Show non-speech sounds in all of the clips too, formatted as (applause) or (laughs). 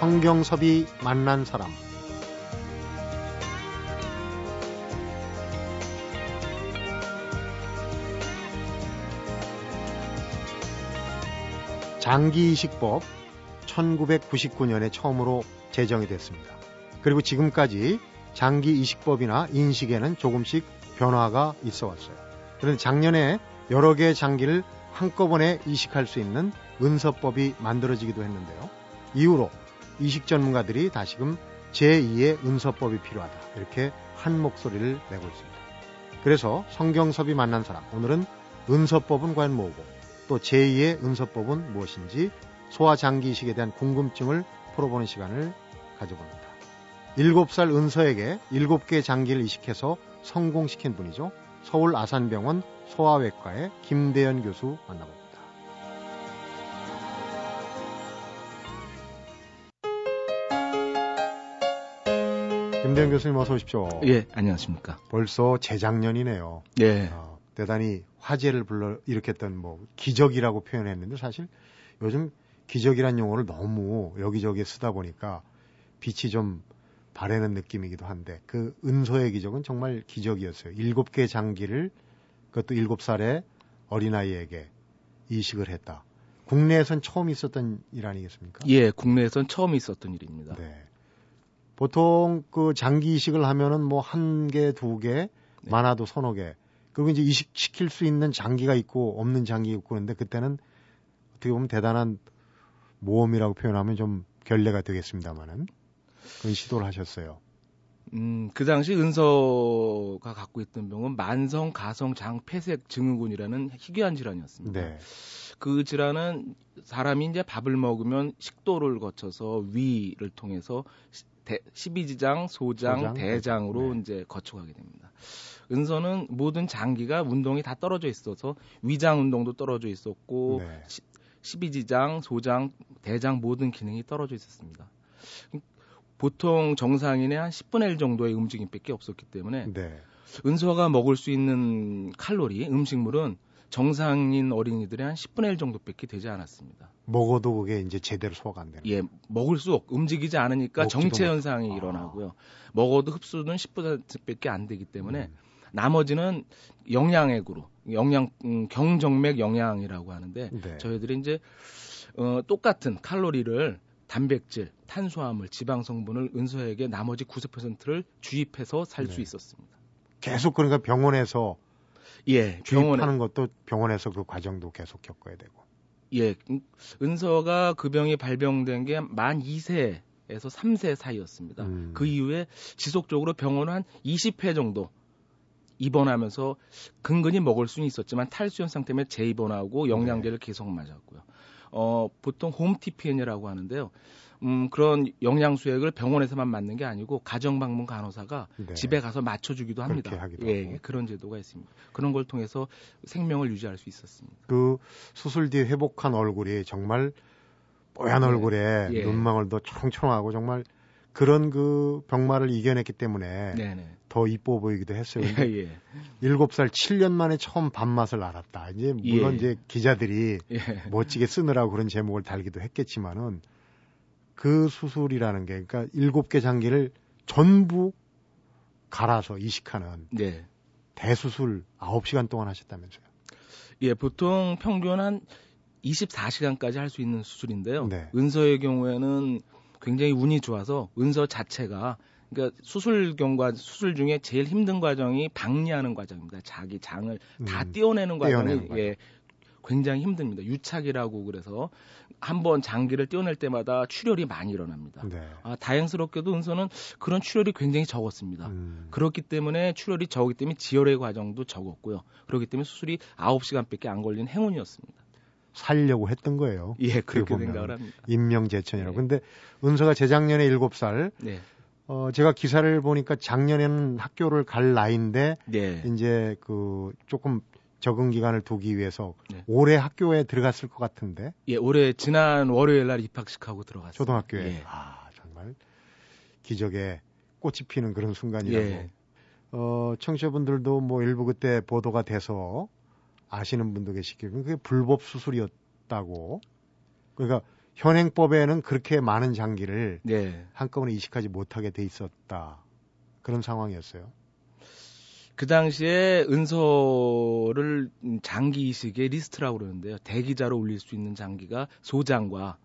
성경섭이 만난 사람 장기이식법 1999년에 처음으로 제정이 됐습니다. 그리고 지금까지 장기이식법이나 인식에는 조금씩 변화가 있어 왔어요. 그런데 작년에 여러 개의 장기를 한꺼번에 이식할 수 있는 은서법이 만들어지기도 했는데요. 이후로 이식 전문가들이 다시금 제2의 은서법이 필요하다. 이렇게 한 목소리를 내고 있습니다. 그래서 성경섭이 만난 사람, 오늘은 은서법은 과연 뭐고 또 제2의 은서법은 무엇인지 소아장기 이식에 대한 궁금증을 풀어보는 시간을 가져봅니다. 7살 은서에게 7개의 장기를 이식해서 성공시킨 분이죠. 서울 아산병원 소아외과의 김대현 교수 만나봅니다. 김대현 교수님 어서 오십시오. 예, 안녕하십니까. 벌써 재작년이네요. 예. 어, 대단히 화제를 불러 일으켰던 뭐 기적이라고 표현했는데 사실 요즘 기적이란 용어를 너무 여기저기 쓰다 보니까 빛이 좀 바래는 느낌이기도 한데 그 은소의 기적은 정말 기적이었어요. 일곱 개 장기를 그것도 일곱 살의 어린아이에게 이식을 했다. 국내에선 처음 있었던 일 아니겠습니까? 예, 국내에선 처음 있었던 일입니다. 네. 보통 그 장기 이식을 하면은 뭐 한 개, 두 개, 네. 많아도 서너 개. 그리고 이제 이식시킬 수 있는 장기가 있고 없는 장기가 있고 그런데 그때는 어떻게 보면 대단한 모험이라고 표현하면 좀 결례가 되겠습니다만은 그런 시도를 하셨어요. 음, 그 당시 은서가 갖고 있던 병은 만성 가성 장 폐색 증후군이라는 희귀한 질환이었습니다. 네. 그 질환은 사람이 이제 밥을 먹으면 식도를 거쳐서 위를 통해서 대, 12지장, 소장, 소장? 대장으로 네. 이제 거쳐가게 됩니다. 은서는 모든 장기가 운동이 다 떨어져 있어서 위장 운동도 떨어져 있었고 네. 12지장, 소장, 대장 모든 기능이 떨어져 있었습니다. 보통 정상인의 한 10분의 1 정도의 움직임밖에 없었기 때문에 네. 은서가 먹을 수 있는 칼로리, 음식물은 정상인 어린이들의 한 10분의 1 정도밖에 되지 않았습니다. 먹어도 그게 이제 제대로 소화가 안 되는. 예, 먹을 수 없, 움직이지 않으니까 정체 현상이 아. 일어나고요. 먹어도 흡수는 10%밖에 안 되기 때문에 음. 나머지는 영양액으로 영양 음, 경정맥 영양이라고 하는데 네. 저희들이 이제 어, 똑같은 칼로리를 단백질, 탄수화물, 지방 성분을 은서에게 나머지 90%를 주입해서 살수 네. 있었습니다. 계속 그러니까 병원에서 예, 주입하는 것도 병원에서 그 과정도 계속 겪어야 되고. 예, 은서가 그 병이 발병된 게 만 2세에서 3세 사이였습니다. 음. 그 이후에 지속적으로 병원을 한 20회 정도 입원하면서 근근히 먹을 수는 있었지만 탈수 현상 때문에 재입원하고 영양제를 네. 계속 맞았고요. 어, 보통 홈 TPN이라고 하는데요. 음, 그런 영양 수액을 병원에서만 맞는 게 아니고 가정 방문 간호사가 네. 집에 가서 맞춰 주기도 합니다. 예, 그런 제도가 있습니다. 그런 걸 통해서 생명을 유지할 수 있었습니다. 그 수술 뒤 회복한 얼굴이 정말 뽀얀 네. 얼굴에 예. 눈망울도 초롱초롱하고 정말 그런 그 병마를 이겨냈기 때문에 네네. 더 이뻐 보이기도 했어요. 예, 예. 7살 7년 만에 처음 밥맛을 알았다. 이제 물론 예. 이제 기자들이 예. 멋지게 쓰느라고 그런 제목을 달기도 했겠지만은 그 수술이라는 게 그러니까 7개 장기를 전부 갈아서 이식하는 네. 대수술 9시간 동안 하셨다면서요. 예, 보통 평균 한 24시간까지 할 수 있는 수술인데요. 네. 은서의 경우에는 굉장히 운이 좋아서 은서 자체가 그러니까 수술 경과 수술 중에 제일 힘든 과정이 박리하는 과정입니다. 자기 장을 음, 다 떼어내는 과정이 예, 굉장히 힘듭니다. 유착이라고 그래서 한 번 장기를 떼어낼 때마다 출혈이 많이 일어납니다. 네. 아, 다행스럽게도 은서는 그런 출혈이 굉장히 적었습니다. 음. 그렇기 때문에 출혈이 적기 때문에 지혈의 과정도 적었고요. 그렇기 때문에 수술이 9시간밖에 안 걸린 행운이었습니다. 살려고 했던 거예요. 예, 그렇게 생각을 합니다. 임명제천이라고. 네. 근데 은서가 재작년에 7살. 네. 어, 제가 기사를 보니까 작년에는 학교를 갈 나이인데 네. 이제 그 조금 적응 기간을 두기 위해서 네. 올해 학교에 들어갔을 것 같은데. 예, 올해 지난 월요일 날 입학식하고 들어갔어요. 초등학교에. 예. 아, 정말 기적에 꽃이 피는 그런 순간이라고. 예. 어, 청취자분들도 뭐 일부 그때 보도가 돼서 아시는 분도 계시겠고 그게 불법 수술이었다고. 그러니까 현행법에는 그렇게 많은 장기를 네. 한꺼번에 이식하지 못하게 돼 있었다. 그런 상황이었어요. 그 당시에 은서를 장기 이식의 리스트라고 그러는데요. 대기자로 올릴 수 있는 장기가 소장과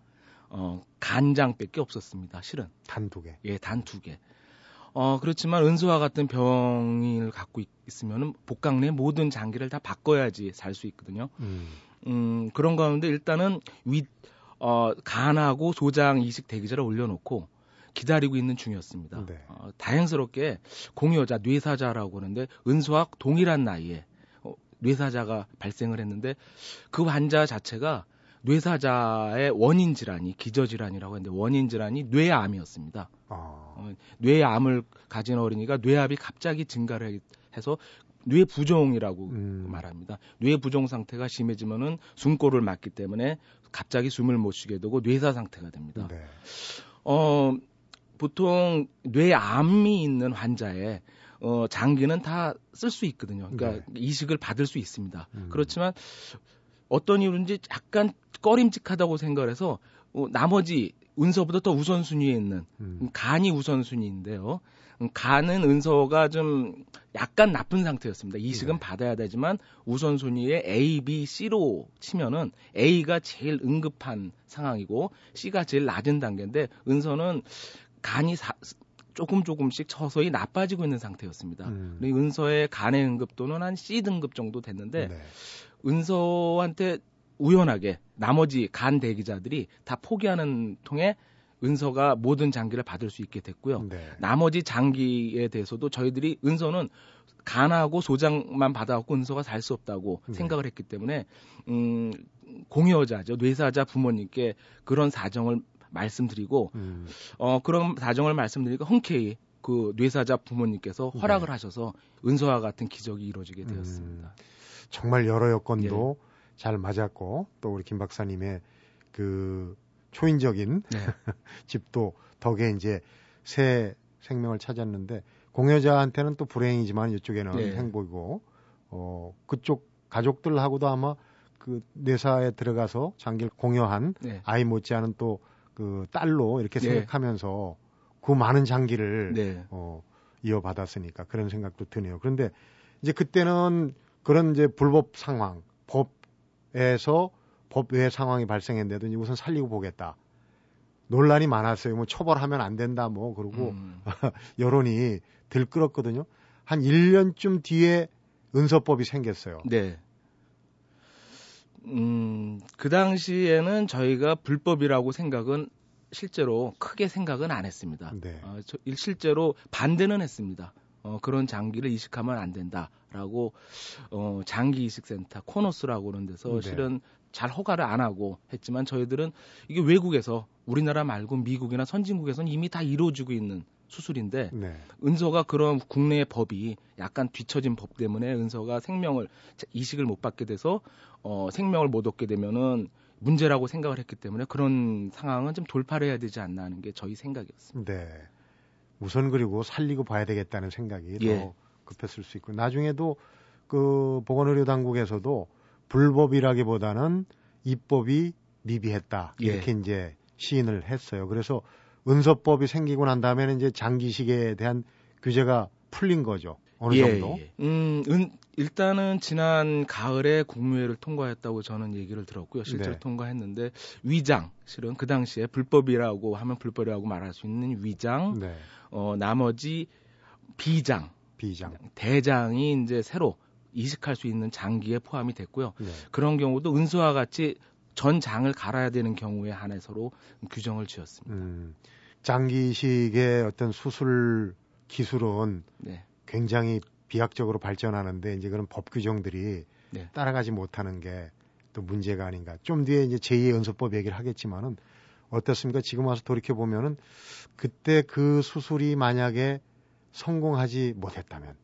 어, 간장밖에 없었습니다. 실은 단 두 개. 예, 단 두 개. 어, 그렇지만 은소와 같은 병을 갖고 있, 으면 복강 내 모든 장기를 다 바꿔야지 살 수 있거든요. 음. 음, 그런 가운데 일단은 윗, 어, 간하고 소장 이식 대기자를 올려놓고 기다리고 있는 중이었습니다. 네. 어, 다행스럽게 공여자, 뇌사자라고 하는데 은소와 동일한 나이에 어, 뇌사자가 발생을 했는데 그 환자 자체가 뇌사자의 원인 질환이 기저 질환이라고 했는데 원인 질환이 뇌암이었습니다. 아. 어, 뇌암을 가진 어린이가 뇌압이 갑자기 증가를 해서 뇌 부종이라고 음. 말합니다. 뇌 부종 상태가 심해지면은 숨골을 막기 때문에 갑자기 숨을 못 쉬게 되고 뇌사 상태가 됩니다. 네. 어, 보통 뇌암이 있는 환자의 어, 장기는 다 쓸 수 있거든요. 그러니까 네. 이식을 받을 수 있습니다. 음. 그렇지만 어떤 이유인지 약간 꺼림직하다고 생각을 해서 어, 나머지 은서보다 더 우선순위에 있는 음. 간이 우선순위인데요. 음, 간은 은서가 좀 약간 나쁜 상태였습니다. 이식은 네. 받아야 되지만 우선순위에 A, B, C로 치면은 A가 제일 응급한 상황이고 C가 제일 낮은 단계인데 은서는 간이 사, 조금 조금씩 서서히 나빠지고 있는 상태였습니다. 음. 은서의 간의 응급도는 한 C 등급 정도 됐는데 네. 은서한테 우연하게 나머지 간 대기자들이 다 포기하는 통에 은서가 모든 장기를 받을 수 있게 됐고요. 네. 나머지 장기에 대해서도 저희들이 은서는 간하고 소장만 받아갖고 은서가 살 수 없다고 네. 생각을 했기 때문에 음, 공여자죠 뇌사자 부모님께 그런 사정을 말씀드리고 음. 어 그런 사정을 말씀드리고 흔쾌히 그 뇌사자 부모님께서 허락을 네. 하셔서 은서와 같은 기적이 이루어지게 되었습니다. 음. 정말 여러 여건도 예. 잘 맞았고 또 우리 김 박사님의 그 초인적인 네. (laughs) 집도 덕에 이제 새 생명을 찾았는데 공여자한테는 또 불행이지만 이쪽에는 네. 행복이고 어 그쪽 가족들하고도 아마 그 뇌사에 들어가서 장기를 공여한 네. 아이 못지않은 또 그 딸로 이렇게 네. 생각하면서 그 많은 장기를 네. 어 이어받았으니까 그런 생각도 드네요. 그런데 이제 그때는 그런 이제 불법 상황, 법에서 법 외의 상황이 발생했는데도 이제 우선 살리고 보겠다. 논란이 많았어요. 뭐 처벌하면 안 된다 뭐 그러고 음. (laughs) 여론이 들끓었거든요. 한 1년쯤 뒤에 은서법이 생겼어요. 네. 음, 그 당시에는 저희가 불법이라고 생각은 실제로 크게 생각은 안 했습니다. 네. 어, 저, 실제로 반대는 했습니다. 어, 그런 장기를 이식하면 안 된다라고 어, 장기 이식센터 코너스라고 하는 데서 네. 실은 잘 허가를 안 하고 했지만 저희들은 이게 외국에서 우리나라 말고 미국이나 선진국에서는 이미 다 이루어지고 있는 수술인데 네. 은서가 그런 국내의 법이 약간 뒤처진 법 때문에 은서가 생명을 이식을 못 받게 돼서 어, 생명을 못 얻게 되면은 문제라고 생각을 했기 때문에 그런 상황은 좀 돌파를 해야 되지 않나 하는 게 저희 생각이었습니다. 네. 우선 그리고 살리고 봐야 되겠다는 생각이 예. 더 급했을 수 있고 나중에도 그 보건의료 당국에서도 불법이라기보다는 입법이 미비했다 예. 이렇게 예. 이제 시인을 했어요. 그래서 은서법이 생기고 난 다음에는 이제 장기식에 대한 규제가 풀린 거죠. 어느 예, 정도? 예. 음, 은, 일단은 지난 가을에 국무회를 통과했다고 저는 얘기를 들었고요. 실제로 네. 통과했는데 위장 실은 그 당시에 불법이라고 하면 불법이라고 말할 수 있는 위장, 네. 어, 나머지 비장, 비장, 대장이 이제 새로 이식할 수 있는 장기에 포함이 됐고요. 네. 그런 경우도 은수와 같이 전 장을 갈아야 되는 경우에 한해서로 규정을 지었습니다. 음, 장기식의 어떤 수술 기술은 네. 굉장히 비약적으로 발전하는데 이제 그런 법 규정들이 네. 따라가지 못하는 게 또 문제가 아닌가. 좀 뒤에 이제 제2의 연소법 얘기를 하겠지만은 어떻습니까? 지금 와서 돌이켜 보면은 그때 그 수술이 만약에 성공하지 못했다면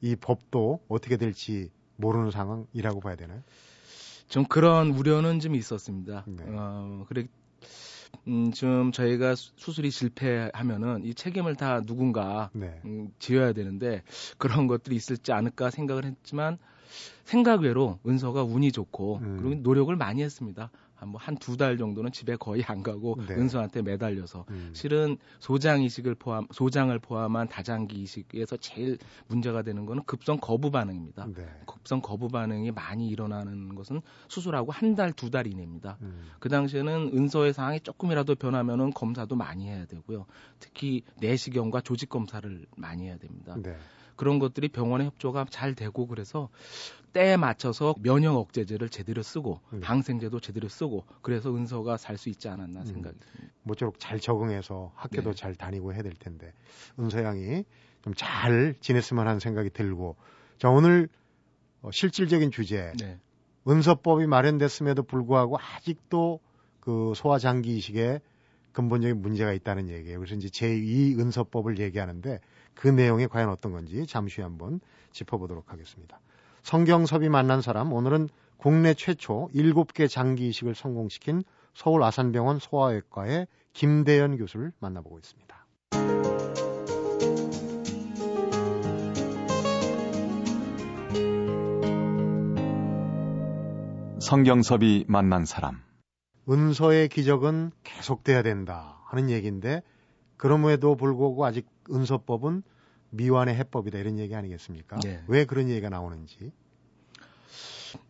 이 법도 어떻게 될지 모르는 상황이라고 봐야 되나요? 좀 그런 우려는 좀 있었습니다. 네. 어, 그래 음, 좀 저희가 수술이 실패하면은 이 책임을 다 누군가 네. 음, 지어야 되는데 그런 것들이 있을지 않을까 생각을 했지만 생각 외로 은서가 운이 좋고 음. 그리고 노력을 많이 했습니다. 한두 달 정도는 집에 거의 안 가고 네. 은서한테 매달려서 음. 실은 소장 이식을 포함 소장을 포함한 다장기 이식에서 제일 문제가 되는 거는 급성 거부 반응입니다. 네. 급성 거부 반응이 많이 일어나는 것은 수술하고 한 달 두달 이내입니다. 음. 그 당시에는 은서의 상황이 조금이라도 변하면은 검사도 많이 해야 되고요. 특히 내시경과 조직 검사를 많이 해야 됩니다. 네. 그런 것들이 병원의 협조가 잘 되고 그래서 때에 맞춰서 면역 억제제를 제대로 쓰고 네. 방생제도 제대로 쓰고 그래서 은서가 살 수 있지 않았나 음. 생각이 듭니다. 모쪼록 잘 적응해서 학교도 네. 잘 다니고 해야 될 텐데 은서 양이 좀 잘 지냈으면 하는 생각이 들고 자 오늘 어, 실질적인 주제 네. 은서법이 마련됐음에도 불구하고 아직도 그 소아장기 이식에 근본적인 문제가 있다는 얘기예요. 그래서 이제 제2 은서법을 얘기하는데 그 내용이 과연 어떤 건지 잠시 한번 짚어보도록 하겠습니다. 성경섭이 만난 사람 오늘은 국내 최초 7개 장기 이식을 성공시킨 서울 아산병원 소아외과의 김대현 교수를 만나보고 있습니다. 성경섭이 만난 사람 은서의 기적은 계속돼야 된다 하는 얘기인데 그럼에도 불구하고 아직 은서법은 미완의 해법이다 이런 얘기 아니겠습니까? 네. 왜 그런 얘기가 나오는지.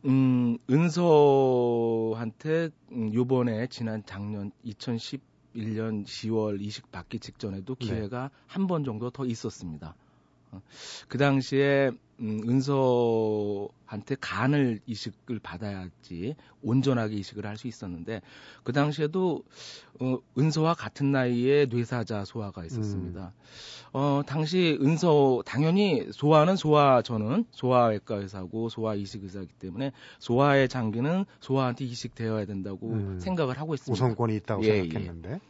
음, 은서한테 음, 요번에 지난 작년 2011년 10월 이식 받기 직전에도 네. 기회가 네. 한번 정도 더 있었습니다. 어, 그 당시에 음, 은서한테 간을 이식을 받아야지 온전하게 이식을 할 수 있었는데 그 당시에도 어, 은서와 같은 나이에 뇌사자 소아가 있었습니다. 음. 어, 당시 은서 당연히 소아는 소아 저는 소아외과 의사고 소아 이식 의사이기 때문에 소아의 장기는 소아한테 이식되어야 된다고 음. 생각을 하고 있습니다. 우선권이 있다고 예, 예. 생각했는데. 예.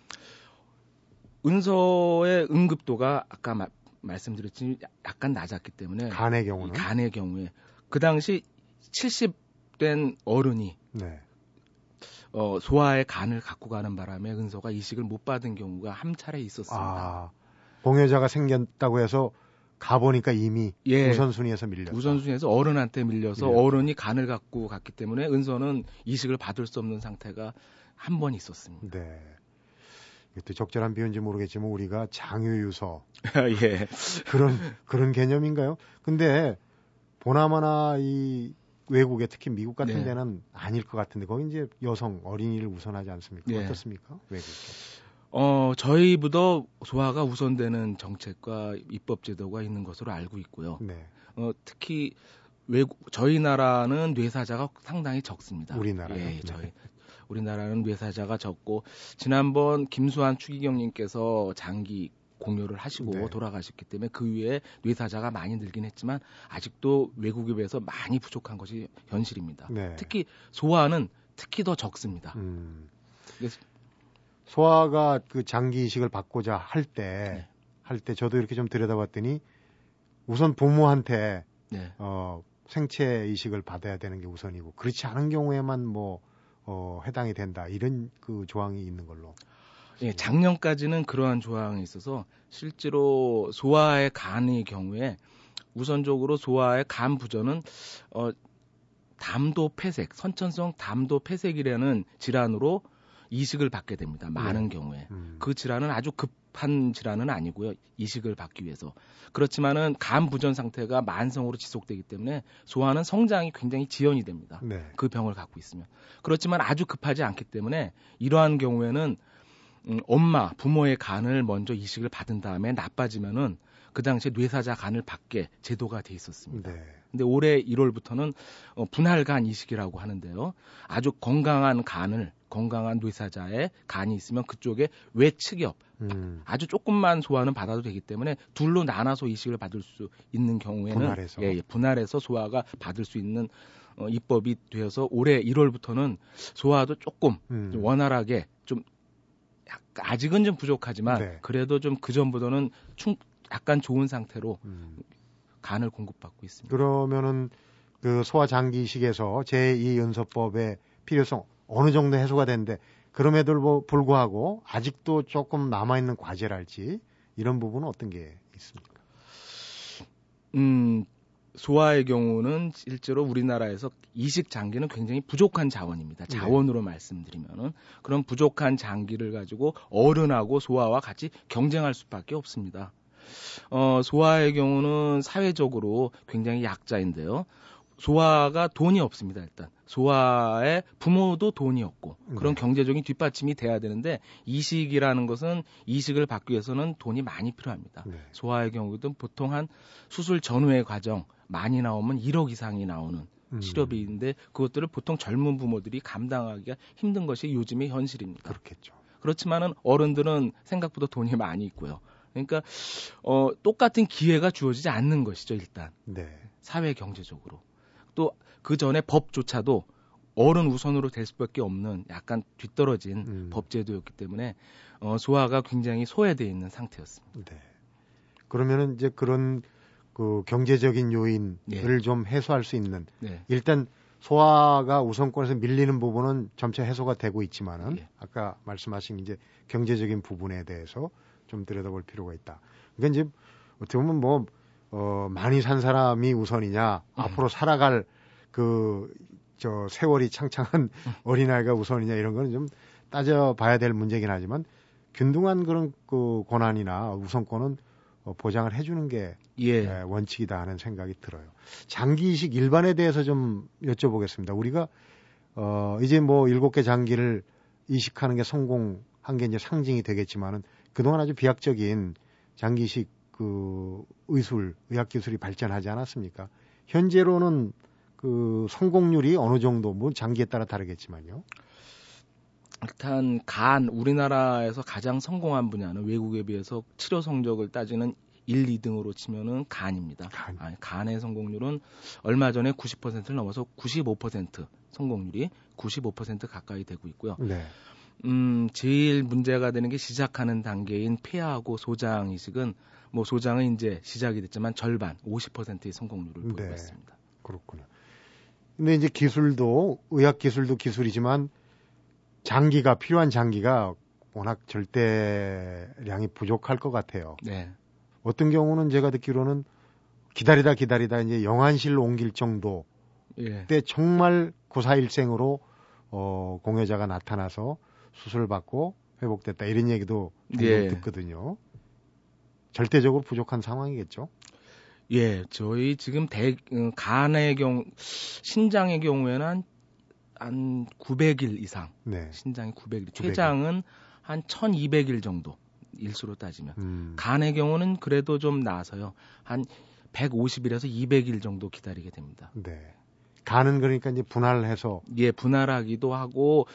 은서의 응급도가 아까 말씀드렸지만 약간 낮았기 때문에 간의 경우는 간의 경우에 그 당시 70된 어른이 네. 어, 소아의 간을 갖고 가는 바람에 은서가 이식을 못 받은 경우가 한 차례 있었습니다. 아, 봉여자가 생겼다고 해서 가보니까 이미 예, 우선순위에서 밀렸어. 우선순위에서 어른한테 밀려서 밀렸어. 어른이 간을 갖고 갔기 때문에 은서는 이식을 받을 수 없는 상태가 한 번 있었습니다. 네. 또 적절한 비유인지 모르겠지만 우리가 장유유서 (laughs) 예. 그런 그런 개념인가요? 근데 보나마나 이 외국에 특히 미국 같은 네. 데는 아닐 것 같은데 거기 이제 여성 어린이를 우선하지 않습니까? 네. 어떻습니까? 외국? 어 저희보다 소아가 우선되는 정책과 입법 제도가 있는 것으로 알고 있고요. 네. 어 특히 외국 저희 나라는 뇌사자가 상당히 적습니다. 우리나라 예, 네. 저희 우리나라는 뇌사자가 적고 지난번 김수환 추기경님께서 장기 공유를 하시고 네. 돌아가셨기 때문에 그 위에 뇌사자가 많이 늘긴 했지만 아직도 외국에 비해서 많이 부족한 것이 현실입니다. 네. 특히 소아는 특히 더 적습니다. 음. 소아가 그 장기 이식을 받고자 할 때, 네. 할때 저도 이렇게 좀 들여다봤더니 우선 부모한테 네. 어, 생체 이식을 받아야 되는 게 우선이고 그렇지 않은 경우에만 뭐 어, 해당이 된다 이런 그 조항이 있는 걸로. 예, 작년까지는 그러한 조항이 있어서 실제로 소아의 간의 경우에 우선적으로 소아의 간 부전은 어, 담도 폐색, 선천성 담도 폐색이라는 질환으로 이식을 받게 됩니다. 많은 네. 경우에 음. 그 질환은 아주 급 한 질환은 아니고요. 이식을 받기 위해서 그렇지만은 간 부전 상태가 만성으로 지속되기 때문에 소아는 성장이 굉장히 지연이 됩니다. 네. 그 병을 갖고 있으면 그렇지만 아주 급하지 않기 때문에 이러한 경우에는 음, 엄마 부모의 간을 먼저 이식을 받은 다음에 나빠지면은 그 당시에 뇌사자 간을 받게 제도가 돼 있었습니다. 네. 근데 올해 1월부터는 어, 분할간 이식이라고 하는데요. 아주 건강한 간을 건강한 뇌사자의 간이 있으면 그쪽에 외측엽 음. 아주 조금만 소화는 받아도 되기 때문에 둘로 나눠서 이식을 받을 수 있는 경우에는 분할해서, 예, 예, 분할해서 소화가 받을 수 있는 어, 입법이 되어서 올해 1월부터는 소화도 조금 음. 좀 원활하게 좀 약간 아직은 좀 부족하지만 네. 그래도 좀 그 전보다는 충 약간 좋은 상태로 음. 간을 공급받고 있습니다. 그러면은 그 소화 장기식에서 제2연서법의 필요성 어느 정도 해소가 되는데 그럼에도 뭐 불구하고 아직도 조금 남아있는 과제랄지 이런 부분은 어떤 게 있습니까? 음, 소화의 경우는 실제로 우리나라에서 이식 장기는 굉장히 부족한 자원입니다. 네. 자원으로 네. 말씀드리면은 그런 부족한 장기를 가지고 어른하고 소화와 같이 경쟁할 수밖에 없습니다. 어, 소화의 경우는 사회적으로 굉장히 약자인데요. 소화가 돈이 없습니다, 일단. 소화의 부모도 돈이 없고 그런 네. 경제적인 뒷받침이 돼야 되는데 이식이라는 것은 이식을 받기 위해서는 돈이 많이 필요합니다. 네. 소화의 경우도 보통 한 수술 전후의 과정 많이 나오면 1억 이상이 나오는 음. 치료비인데 그것들을 보통 젊은 부모들이 감당하기가 힘든 것이 요즘의 현실입니다. 그렇겠죠. 그렇지만은 어른들은 생각보다 돈이 많이 있고요. 그러니까 어 똑같은 기회가 주어지지 않는 것이죠, 일단. 네. 사회 경제적으로. 또 그 전에 법조차도 어른 우선으로 될 수밖에 없는 약간 뒤떨어진 음. 법제도였기 때문에 어 소화가 굉장히 소외되어 있는 상태였습니다. 네. 그러면은 이제 그런 그 경제적인 요인을 네. 좀 해소할 수 있는 네. 일단 소화가 우선권에서 밀리는 부분은 점차 해소가 되고 있지만은 네. 아까 말씀하신 이제 경제적인 부분에 대해서 좀 들여다볼 필요가 있다. 그러니까 이제 어떻게 보면 뭐 어, 많이 산 사람이 우선이냐 음. 앞으로 살아갈 그 저 세월이 창창한 음. 어린아이가 우선이냐 이런 거는 좀 따져봐야 될 문제긴 하지만 균등한 그런 그 권한이나 우선권은 어, 보장을 해주는 게 예. 예. 원칙이다 하는 생각이 들어요. 장기 이식 일반에 대해서 좀 여쭤보겠습니다. 우리가 어 이제 뭐 일곱 개 장기를 이식하는 게 성공한 게 이제 상징이 되겠지만은 그동안 아주 비약적인 장기 이식 그 의술 의학 기술이 발전하지 않았습니까? 현재로는 그 성공률이 어느 정도 뭐 장기에 따라 다르겠지만요. 일단 간 우리나라에서 가장 성공한 분야는 외국에 비해서 치료 성적을 따지는 1, 2등으로 치면은 간입니다. 간. 아, 간의 성공률은 얼마 전에 90%를 넘어서 95% 성공률이 95% 가까이 되고 있고요. 네. 음, 제일 문제가 되는 게 시작하는 단계인 폐하고 소장 이식은 뭐 소장은 이제 시작이 됐지만 절반 50%의 성공률을 보이고 네. 있습니다. 그렇군요. 근데 이제 기술도 의학 기술도 기술이지만 장기가 필요한 장기가 워낙 절대량이 부족할 것 같아요. 네. 어떤 경우는 제가 듣기로는 기다리다 기다리다 이제 영안실로 옮길 정도 예. 때 정말 구사일생으로 어, 공여자가 나타나서 수술 받고 회복됐다 이런 얘기도 종종 예. 듣거든요. 절대적으로 부족한 상황이겠죠. 예, 저희 지금 대, 어, 간의 경우, 신장의 경우에는 한 한 900일 이상. 네. 신장이 900일. 900일. 췌장은 한 1200일 정도. 일수로 따지면. 음. 간의 경우는 그래도 좀 나아서요. 한 150일에서 200일 정도 기다리게 됩니다. 네. 간은 그러니까 이제 분할해서 예, 분할하기도 하고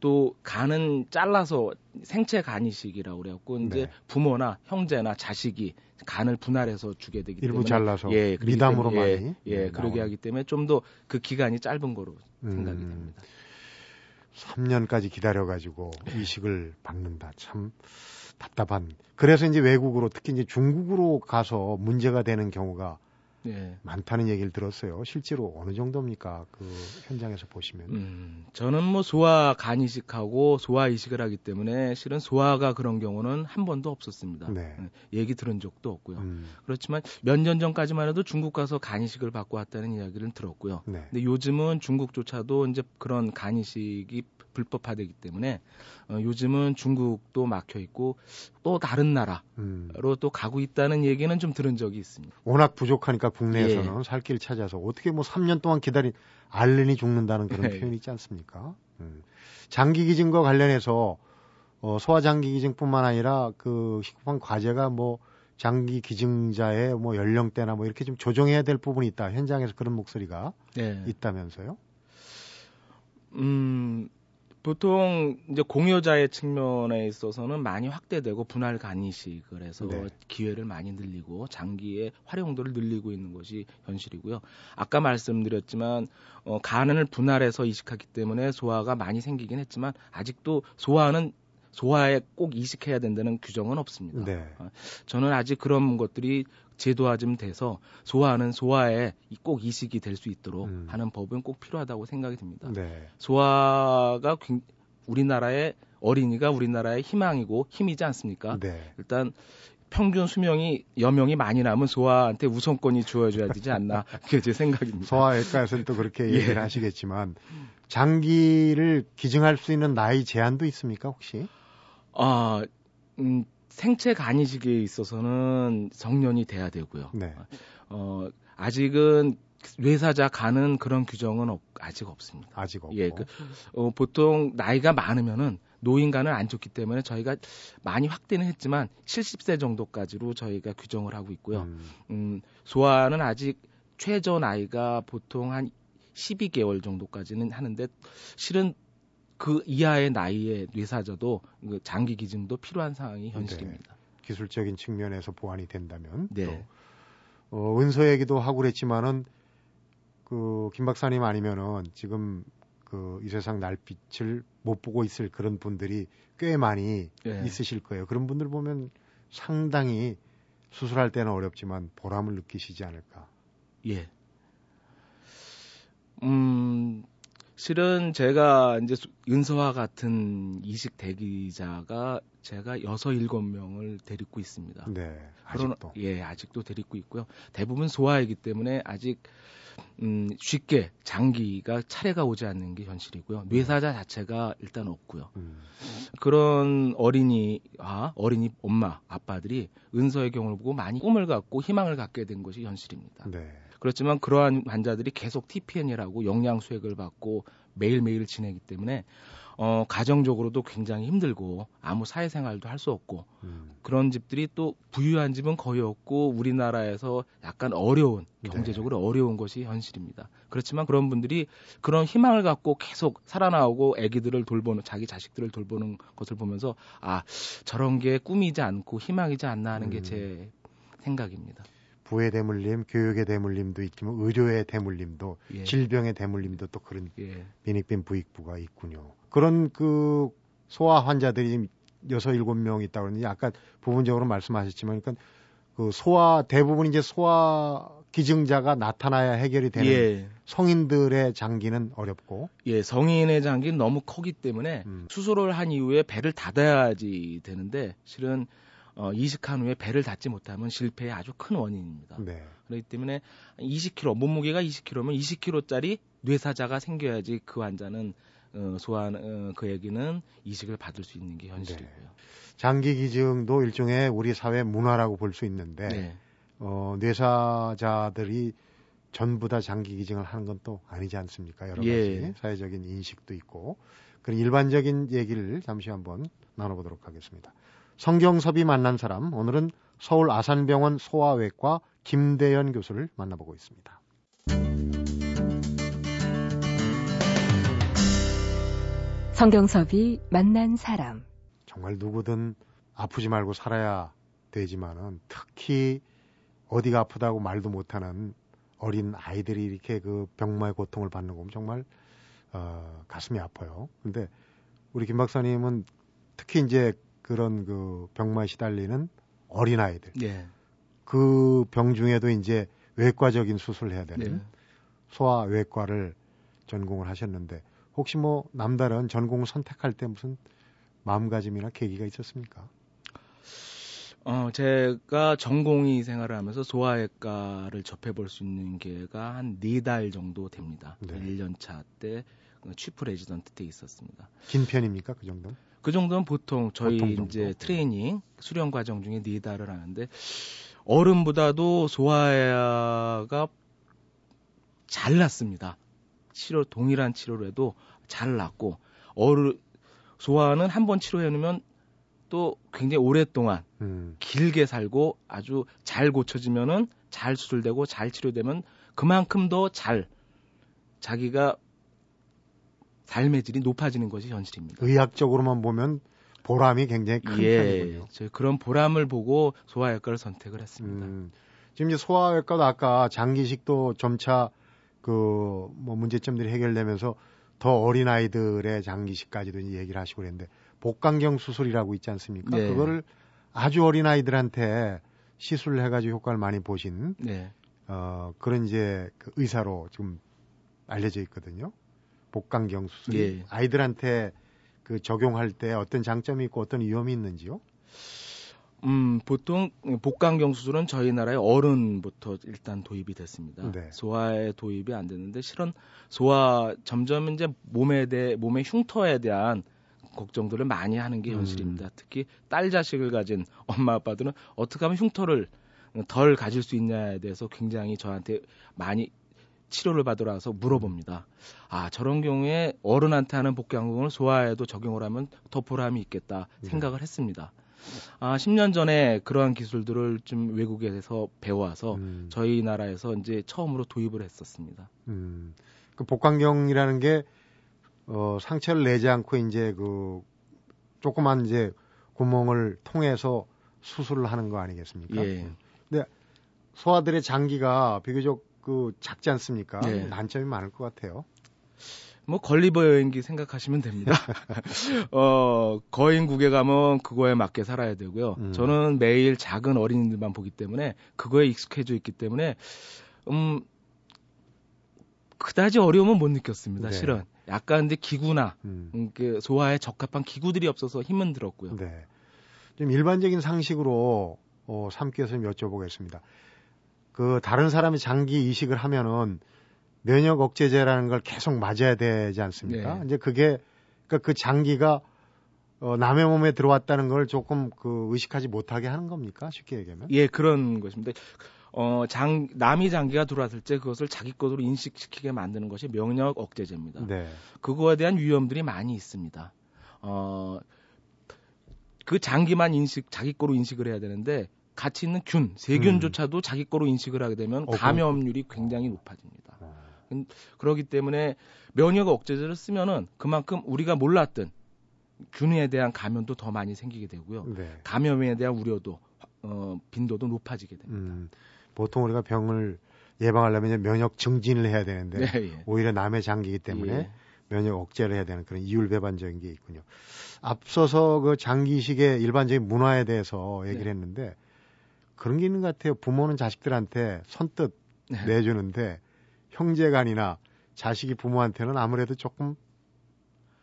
또 간은 잘라서 생체 간이식이라고 그래갖고 이제 네. 부모나 형제나 자식이 간을 분할해서 주게 되기 일부 때문에 잘라서 예, 미담으로 때문에, 많이 예, 예 그러게 하기 때문에 좀 더 그 기간이 짧은 거로 생각이 음, 됩니다. 3년까지 기다려 가지고 이식을 받는다. 참 답답한. 그래서 이제 외국으로 특히 이제 중국으로 가서 문제가 되는 경우가 예. 많다는 얘기를 들었어요. 실제로 어느 정도입니까? 그 현장에서 보시면. 음, 저는 뭐 소아 간 이식하고 소아 이식을 하기 때문에 실은 소아가 그런 경우는 한 번도 없었습니다. 네. 예, 얘기 들은 적도 없고요. 음. 그렇지만 몇 년 전까지만 해도 중국 가서 간 이식을 받고 왔다는 이야기를 들었고요. 네. 근데 요즘은 중국조차도 이제 그런 간 이식이 불법화되기 때문에 어, 요즘은 중국도 막혀 있고 또 다른 나라로 음. 또 가고 있다는 얘기는 좀 들은 적이 있습니다. 워낙 부족하니까 국내에서는 예. 살길 찾아서 어떻게 뭐 3년 동안 기다린 알른이 죽는다는 그런 예. 표현이 있지 않습니까? 음. 장기 기증과 관련해서 어, 소아 장기 기증뿐만 아니라 그 식품 과제가 뭐 장기 기증자의 뭐 연령대나 뭐 이렇게 좀 조정해야 될 부분이 있다. 현장에서 그런 목소리가 예. 있다면서요? 음, 보통 이제 공여자의 측면에 있어서는 많이 확대되고 분할 간이식을 해서 네. 기회를 많이 늘리고 장기의 활용도를 늘리고 있는 것이 현실이고요. 아까 말씀드렸지만 어, 간을 분할해서 이식하기 때문에 소화가 많이 생기긴 했지만 아직도 소화는 소화에 꼭 이식해야 된다는 규정은 없습니다. 네. 어, 저는 아직 그런 것들이 제도화 좀 돼서 소화는 소화에 꼭 이식이 될 수 있도록 음. 하는 법은 꼭 필요하다고 생각이 듭니다. 네. 소화가 우리나라의 어린이가 우리나라의 희망이고 힘이지 않습니까? 네. 일단 평균 수명이 여명이 많이 남은 소아한테 우선권이 주어져야 되지 않나 (laughs) 그게 제 생각입니다. 소아외과에서는 또 그렇게 (laughs) 예. 얘기를 하시겠지만 장기를 기증할 수 있는 나이 제한도 있습니까 혹시? 아, 음, 생체 간이식에 있어서는 성년이 돼야 되고요. 네. 어, 아직은 뇌사자 가는 그런 규정은 없, 아직 없습니다. 아직 없고. 예, 그, 어, 보통 나이가 많으면은 노인간을 안 좋기 때문에 저희가 많이 확대는 했지만 70세 정도까지로 저희가 규정을 하고 있고요. 음, 음 소아는 아직 최저 나이가 보통 한 12개월 정도까지는 하는데 실은 그 이하의 나이의 뇌사자도 그 장기 기증도 필요한 상황이 현실입니다. 네. 기술적인 측면에서 보완이 된다면 네. 또 어, 은서 얘기도 하고 그랬지만은 그 김 박사님 아니면은 지금 그 이 세상 날빛을 못 보고 있을 그런 분들이 꽤 많이 네. 있으실 거예요. 그런 분들 보면 상당히 수술할 때는 어렵지만 보람을 느끼시지 않을까. 예. 음, 실은 제가 이제 은서와 같은 이식 대기자가 제가 여섯 일곱 명을 데리고 있습니다. 네. 아직도. 그러 예, 아직도 데리고 있고요. 대부분 소아이기 때문에 아직 음, 쉽게 장기가 차례가 오지 않는 게 현실이고요. 뇌사자 자체가 일단 없고요. 음. 그런 어린이와 어린이 엄마, 아빠들이 은서의 경우를 보고 많이 꿈을 갖고 희망을 갖게 된 것이 현실입니다. 네. 그렇지만 그러한 환자들이 계속 TPN이라고 영양 수액을 받고 매일매일 지내기 때문에 어, 가정적으로도 굉장히 힘들고 아무 사회생활도 할 수 없고 음. 그런 집들이 또 부유한 집은 거의 없고 우리나라에서 약간 어려운 네. 경제적으로 네. 어려운 것이 현실입니다. 그렇지만 그런 분들이 그런 희망을 갖고 계속 살아나오고 아기들을 돌보는 자기 자식들을 돌보는 것을 보면서 아 저런 게 꿈이지 않고 희망이지 않나 하는 음. 게제 생각입니다. 부의 대물림, 교육의 대물림도 있지만 의료의 대물림도 예. 질병의 대물림도 또 그런 예. 비닉빈 부익부가 있군요. 그런 그 소아 환자들이 여섯 일곱 명 있다고 그러는데 아까 부분적으로 말씀하셨지만 그러니까 그 소아 대부분 이제 소아 기증자가 나타나야 해결이 되는 예. 성인들의 장기는 어렵고 예 성인의 장기는 너무 커기 때문에 음. 수술을 한 이후에 배를 닫아야지 되는데 실은 어, 이식한 후에 배를 닫지 못하면 실패의 아주 큰 원인입니다. 네. 그렇기 때문에 20kg 몸무게가 20kg면 20kg짜리 뇌사자가 생겨야지 그 환자는 어, 소환 어, 그에게는 이식을 받을 수 있는 게 현실이고요. 네. 장기 기증도 일종의 우리 사회 문화라고 볼 수 있는데 네. 어, 뇌사자들이 전부 다 장기 기증을 하는 건 또 아니지 않습니까? 여러 가지 예. 사회적인 인식도 있고 그런 일반적인 얘기를 잠시 한번 나눠보도록 하겠습니다. 성경섭이 만난 사람 오늘은 서울 아산병원 소아외과 김대현 교수를 만나보고 있습니다. 성경섭이 만난 사람 정말 누구든 아프지 말고 살아야 되지만은 특히 어디가 아프다고 말도 못하는 어린 아이들이 이렇게 그 병마의 고통을 받는 거 보면 정말 어, 가슴이 아파요. 근데 우리 김 박사님은 특히 이제 그런 그 병마에 시달리는 어린 아이들. 네. 그병 중에도 이제 외과적인 수술을 해야 되는 네. 소아 외과를 전공을 하셨는데 혹시 뭐 남다른 전공을 선택할 때 무슨 마음가짐이나 계기가 있었습니까? 어, 제가 전공의 생활을 하면서 소아외과를 접해볼 수 있는 기회가 한 네 달 정도 됩니다. 네. 1년 차 때 chief 레지던트 때 있었습니다. 긴 편입니까? 그 정도? 그 정도는 보통 저희 보통 이제 트레이닝 수련 과정 중에 네 달을 하는데 어른보다도 소아가 잘 낫습니다. 치료 동일한 치료를 해도 잘 낫고 어른 소아는 한 번 치료해 놓으면 또 굉장히 오랫동안 음. 길게 살고 아주 잘 고쳐지면은 잘 수술되고 잘 치료되면 그만큼 더 잘 자기가 삶의 질이 높아지는 것이 현실입니다. 의학적으로만 보면 보람이 굉장히 큰 예, 편이군요. 저희 그런 보람을 보고 소아외과를 선택을 했습니다. 음, 지금 이제 소아외과도 아까 장기식도 점차 그 뭐 문제점들이 해결되면서 더 어린 아이들의 장기식까지도 얘기를 하시고 그랬는데 복강경 수술이라고 있지 않습니까? 네. 그거를 아주 어린 아이들한테 시술을 해가지고 효과를 많이 보신 네. 어 그런 이제 그 의사로 지금 알려져 있거든요. 복강경 수술이 예. 아이들한테 그 적용할 때 어떤 장점이 있고 어떤 위험이 있는지요? 음, 보통 복강경 수술은 저희 나라에 어른부터 일단 도입이 됐습니다. 네. 소아에 도입이 안 됐는데 실은 소아 점점 이제 몸에 대해 몸의 흉터에 대한 걱정들을 많이 하는 게 음. 현실입니다. 특히 딸 자식을 가진 엄마 아빠들은 어떻게 하면 흉터를 덜 가질 수 있냐에 대해서 굉장히 저한테 많이 치료를 받으러 와서 물어봅니다. 아, 저런 경우에 어른한테 하는 복강경을 소아에도 적용을 하면 더 보람이 있겠다 생각을 했습니다. 아, 10년 전에 그러한 기술들을 좀 외국에서 배워와서 음, 저희 나라에서 이제 처음으로 도입을 했었습니다. 음. 그 복강경이라는 게 어, 상처를 내지 않고 이제 그 조그만 이제 구멍을 통해서 수술을 하는 거 아니겠습니까? 예. 소아들의 장기가 비교적 그 작지 않습니까? 네. 난점이 많을 것 같아요. 뭐 걸리버 여행기 생각하시면 됩니다. (laughs) 어, 거인국에 가면 그거에 맞게 살아야 되고요. 음. 저는 매일 작은 어린이들만 보기 때문에 그거에 익숙해져 있기 때문에 음 그다지 어려움은 못 느꼈습니다. 네. 실은 약간 근데 기구나 음. 음, 그 소화에 적합한 기구들이 없어서 힘은 들었고요. 네. 좀 일반적인 상식으로 어, 삼기에서 좀 여쭤보겠습니다. 그 다른 사람이 장기 이식을 하면은 면역 억제제라는 걸 계속 맞아야 되지 않습니까? 네. 이제 그게 그러니까 그 장기가 어, 남의 몸에 들어왔다는 걸 조금 그 의식하지 못하게 하는 겁니까? 쉽게 얘기하면? 예, 그런 것입니다. 어, 장, 남이 장기가 들어왔을 때 그것을 자기 것으로 인식시키게 만드는 것이 명력 억제제입니다. 네. 그거에 대한 위험들이 많이 있습니다. 어, 그 장기만 인식, 자기 거로 인식을 해야 되는데 같이 있는 균, 세균조차도 자기 거로 인식을 하게 되면 음. 어, 감염률이 굉장히 높아집니다. 어, 그렇기 때문에 면역 억제제를 쓰면은 그만큼 우리가 몰랐던 균에 대한 감염도 더 많이 생기게 되고요. 네. 감염에 대한 우려도 어, 빈도도 높아지게 됩니다. 음, 보통 우리가 병을 예방하려면 면역 증진을 해야 되는데 네, 예. 오히려 남의 장기이기 때문에 예. 면역 억제를 해야 되는 그런 이율배반적인 게 있군요. 앞서서 그 장기식의 일반적인 문화에 대해서 얘기를 네. 했는데 그런 게 있는 것 같아요. 부모는 자식들한테 선뜻 네. 내주는데 형제간이나 자식이 부모한테는 아무래도 조금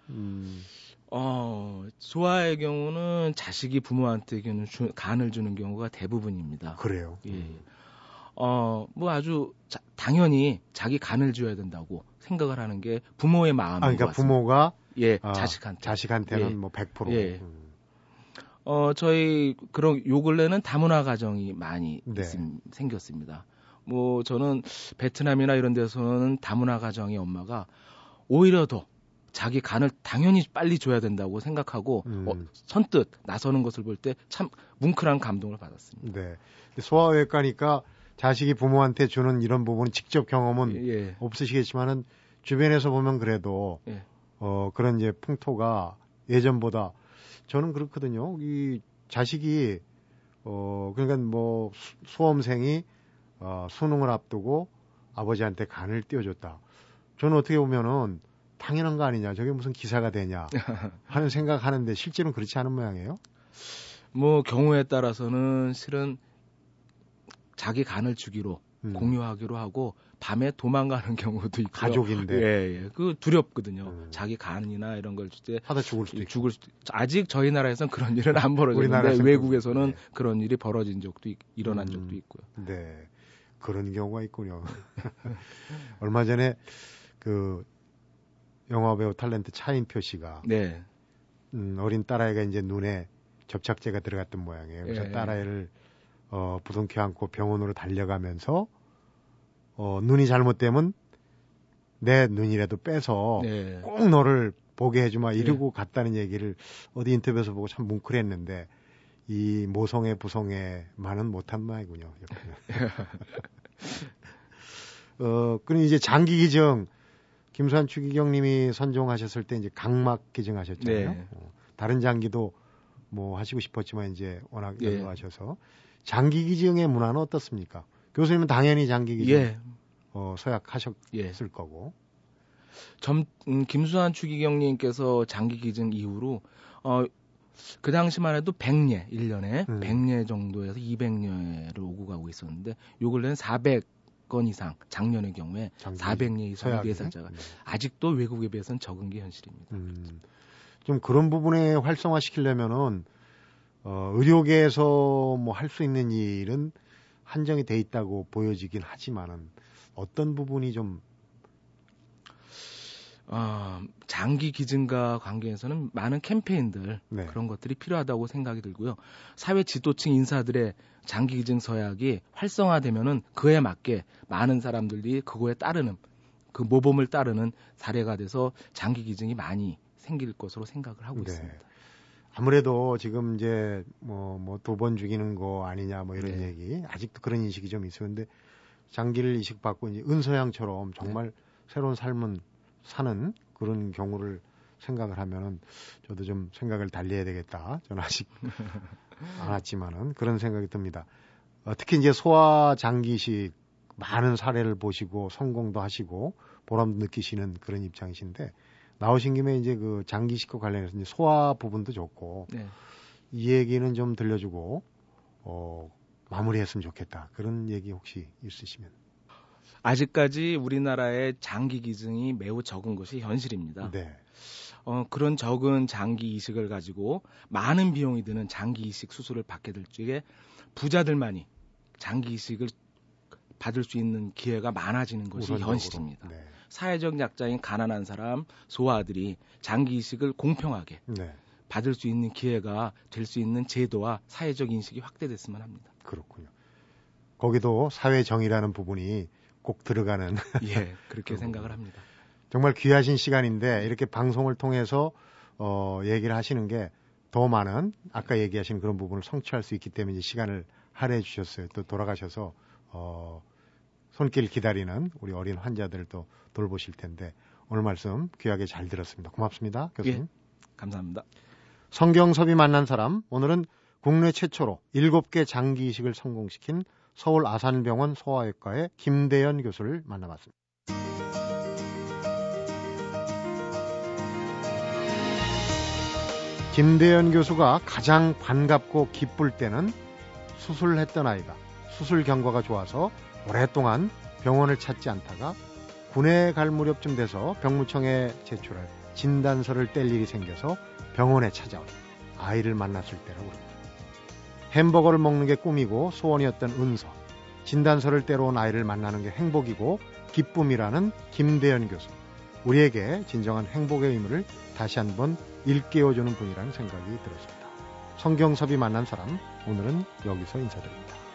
음, 어, 소아의 경우는 자식이 부모한테는 주- 간을 주는 경우가 대부분입니다. 그래요. 예. 어, 뭐 아주 자- 당연히 자기 간을 줘야 된다고 생각을 하는 게 부모의 마음인 아, 그러니까. 부모가 예, 아, 자식한테. 자식한테는 예. 뭐 100%. 예. 음, 어, 저희 그런 요 근래는 다문화 가정이 많이 네. 있음, 생겼습니다. 뭐 저는 베트남이나 이런 데서는 다문화 가정의 엄마가 오히려 더 자기 간을 당연히 빨리 줘야 된다고 생각하고 음. 어, 선뜻 나서는 것을 볼 때 참 뭉클한 감동을 받았습니다. 네. 소아외과니까 자식이 부모한테 주는 이런 부분은 직접 경험은 예. 없으시겠지만은 주변에서 보면 그래도 예. 어 그런 이제 풍토가 예전보다 저는 그렇거든요. 이 자식이 어 그러니까 뭐 수- 수험생이 어 수능을 앞두고 아버지한테 간을 띄워줬다. 저는 어떻게 보면은 당연한 거 아니냐. 저게 무슨 기사가 되냐 (laughs) 하는 생각하는데 실제로는 그렇지 않은 모양이에요. 뭐 경우에 따라서는 실은 자기 간을 주기로 음. 공유하기로 하고 밤에 도망가는 (laughs) 경우도 있고요. 가족인데 예, 예. 그 두렵거든요. 음. 자기 간이나 이런 걸줄때 하다 죽을 수도 있고. 죽을 수도 아직 저희 나라에서는 그런 일은 안 우리나라에서는 외국에서는 네. 그런 일이 벌어진 적도 있, 일어난 음. 적도 있고요. 네. 그런 경우가 있군요. (laughs) 얼마 전에 그 영화 배우 탤런트 차인표 씨가 네. 음, 어린 딸아이가 이제 눈에 접착제가 들어갔던 모양이에요. 그래서 예. 딸아이를 어, 부둥켜 안고 병원으로 달려가면서 어, 눈이 잘못되면 내 눈이라도 빼서 네. 꼭 너를 보게 해주마 이러고 갔다는 얘기를 어디 인터뷰에서 보고 참 뭉클했는데 이 모성애 부성애만은 못한. 옆에는. (laughs) 어, 그럼 이제 장기 기증 김수환 추기경님이 선종하셨을 때 이제 각막 기증하셨잖아요. 네. 어, 다른 장기도 뭐 하시고 싶었지만 이제 워낙 예. 연구하셔서 장기 기증의 문화는 어떻습니까? 교수님은 당연히 장기 기증 예. 어, 서약하셨을 예. 거고. 점, 음, 김수환 추기경님께서 장기 기증 이후로 어, 그 당시만 해도 100례, 1년에 음. 100례 정도에서 200례를 오고 가고 있었는데 요 근래는 400건 이상 작년의 경우에 장기 400례 이상. 내사자가 네. 아직도 외국에 비해서는 적은 게 현실입니다. 음, 좀 그런 부분에 활성화 시키려면은 어, 의료계에서 뭐 할 수 있는 일은 한정이 돼 있다고 보여지긴 하지만은 어떤 부분이 좀 어, 장기 기증과 관계에서는 많은 캠페인들 네. 그런 것들이 필요하다고 생각이 들고요. 사회 지도층 인사들의 장기 기증 서약이 활성화되면은 그에 맞게 많은 사람들이 그거에 따르는 그 모범을 따르는 사례가 돼서 장기 기증이 많이 생길 것으로 생각을 하고 네. 있습니다. 아무래도 지금 이제 뭐 뭐 두 번 죽이는 거 아니냐 뭐 이런 네. 얘기 아직도 그런 인식이 좀 있어요. 근데 장기를 이식받고 이제 은서양처럼 정말 네. 새로운 삶은 사는 그런 경우를 생각을 하면은 저도 좀 생각을 달리해야 되겠다. 저는 아직 (laughs) 안 왔지만은 그런 생각이 듭니다. 어, 특히 이제 소아 장기식 많은 사례를 보시고 성공도 하시고 보람도 느끼시는 그런 입장이신데 나오신 김에 이제 그 장기식과 관련해서 이제 소아 부분도 좋고 네. 이 얘기는 좀 들려주고 어 마무리했으면 좋겠다 그런 얘기 혹시 있으시면 아직까지 우리나라의 장기 기증이 매우 적은 것이 현실입니다. 네. 어, 그런 적은 장기 이식을 가지고 많은 비용이 드는 장기 이식 수술을 받게 될 적에 부자들만이 장기 이식을 받을 수 있는 기회가 많아지는 것이. 현실입니다. 네. 사회적 약자인 가난한 사람, 소아들이 장기 이식을 공평하게 네. 받을 수 있는 기회가 될 수 있는 제도와 사회적 인식이 확대됐으면 합니다. 그렇군요. 거기도 사회 정의라는 부분이 꼭 들어가는 (laughs) 예 그렇게 생각을 합니다. 정말 귀하신 시간인데 이렇게 방송을 통해서 어, 얘기를 하시는 게 더 많은 아까 얘기하신 그런 부분을 성취할 수 있기 때문에 시간을 할애해 주셨어요. 또 돌아가셔서 어, 손길 기다리는 우리 어린 환자들을 또 돌보실 텐데 오늘 말씀 귀하게 잘 들었습니다. 고맙습니다. 교수님. 예, 감사합니다. 성경섭이 만난 사람 오늘은 국내 최초로 7개 장기 이식을 성공시킨 서울 아산병원 소아외과의 김대현 교수를 만나봤습니다. 김대현 교수가 가장 반갑고 기쁠 때는 수술했던 아이가 수술 경과가 좋아서 오랫동안 병원을 찾지 않다가 군에 갈 무렵쯤 돼서 병무청에 제출할 진단서를 뗄 일이 생겨서 병원에 찾아온 아이를 만났을 때라고 합니다. 햄버거를 먹는 게 꿈이고 소원이었던 은서. 진단서를 떼러 온 아이를 만나는 게 행복이고 기쁨이라는 김대현 교수. 우리에게 진정한 행복의 의미를 다시 한번 일깨워주는 분이라는 생각이 들었습니다. 성경섭이 만난 사람, 오늘은 여기서 인사드립니다.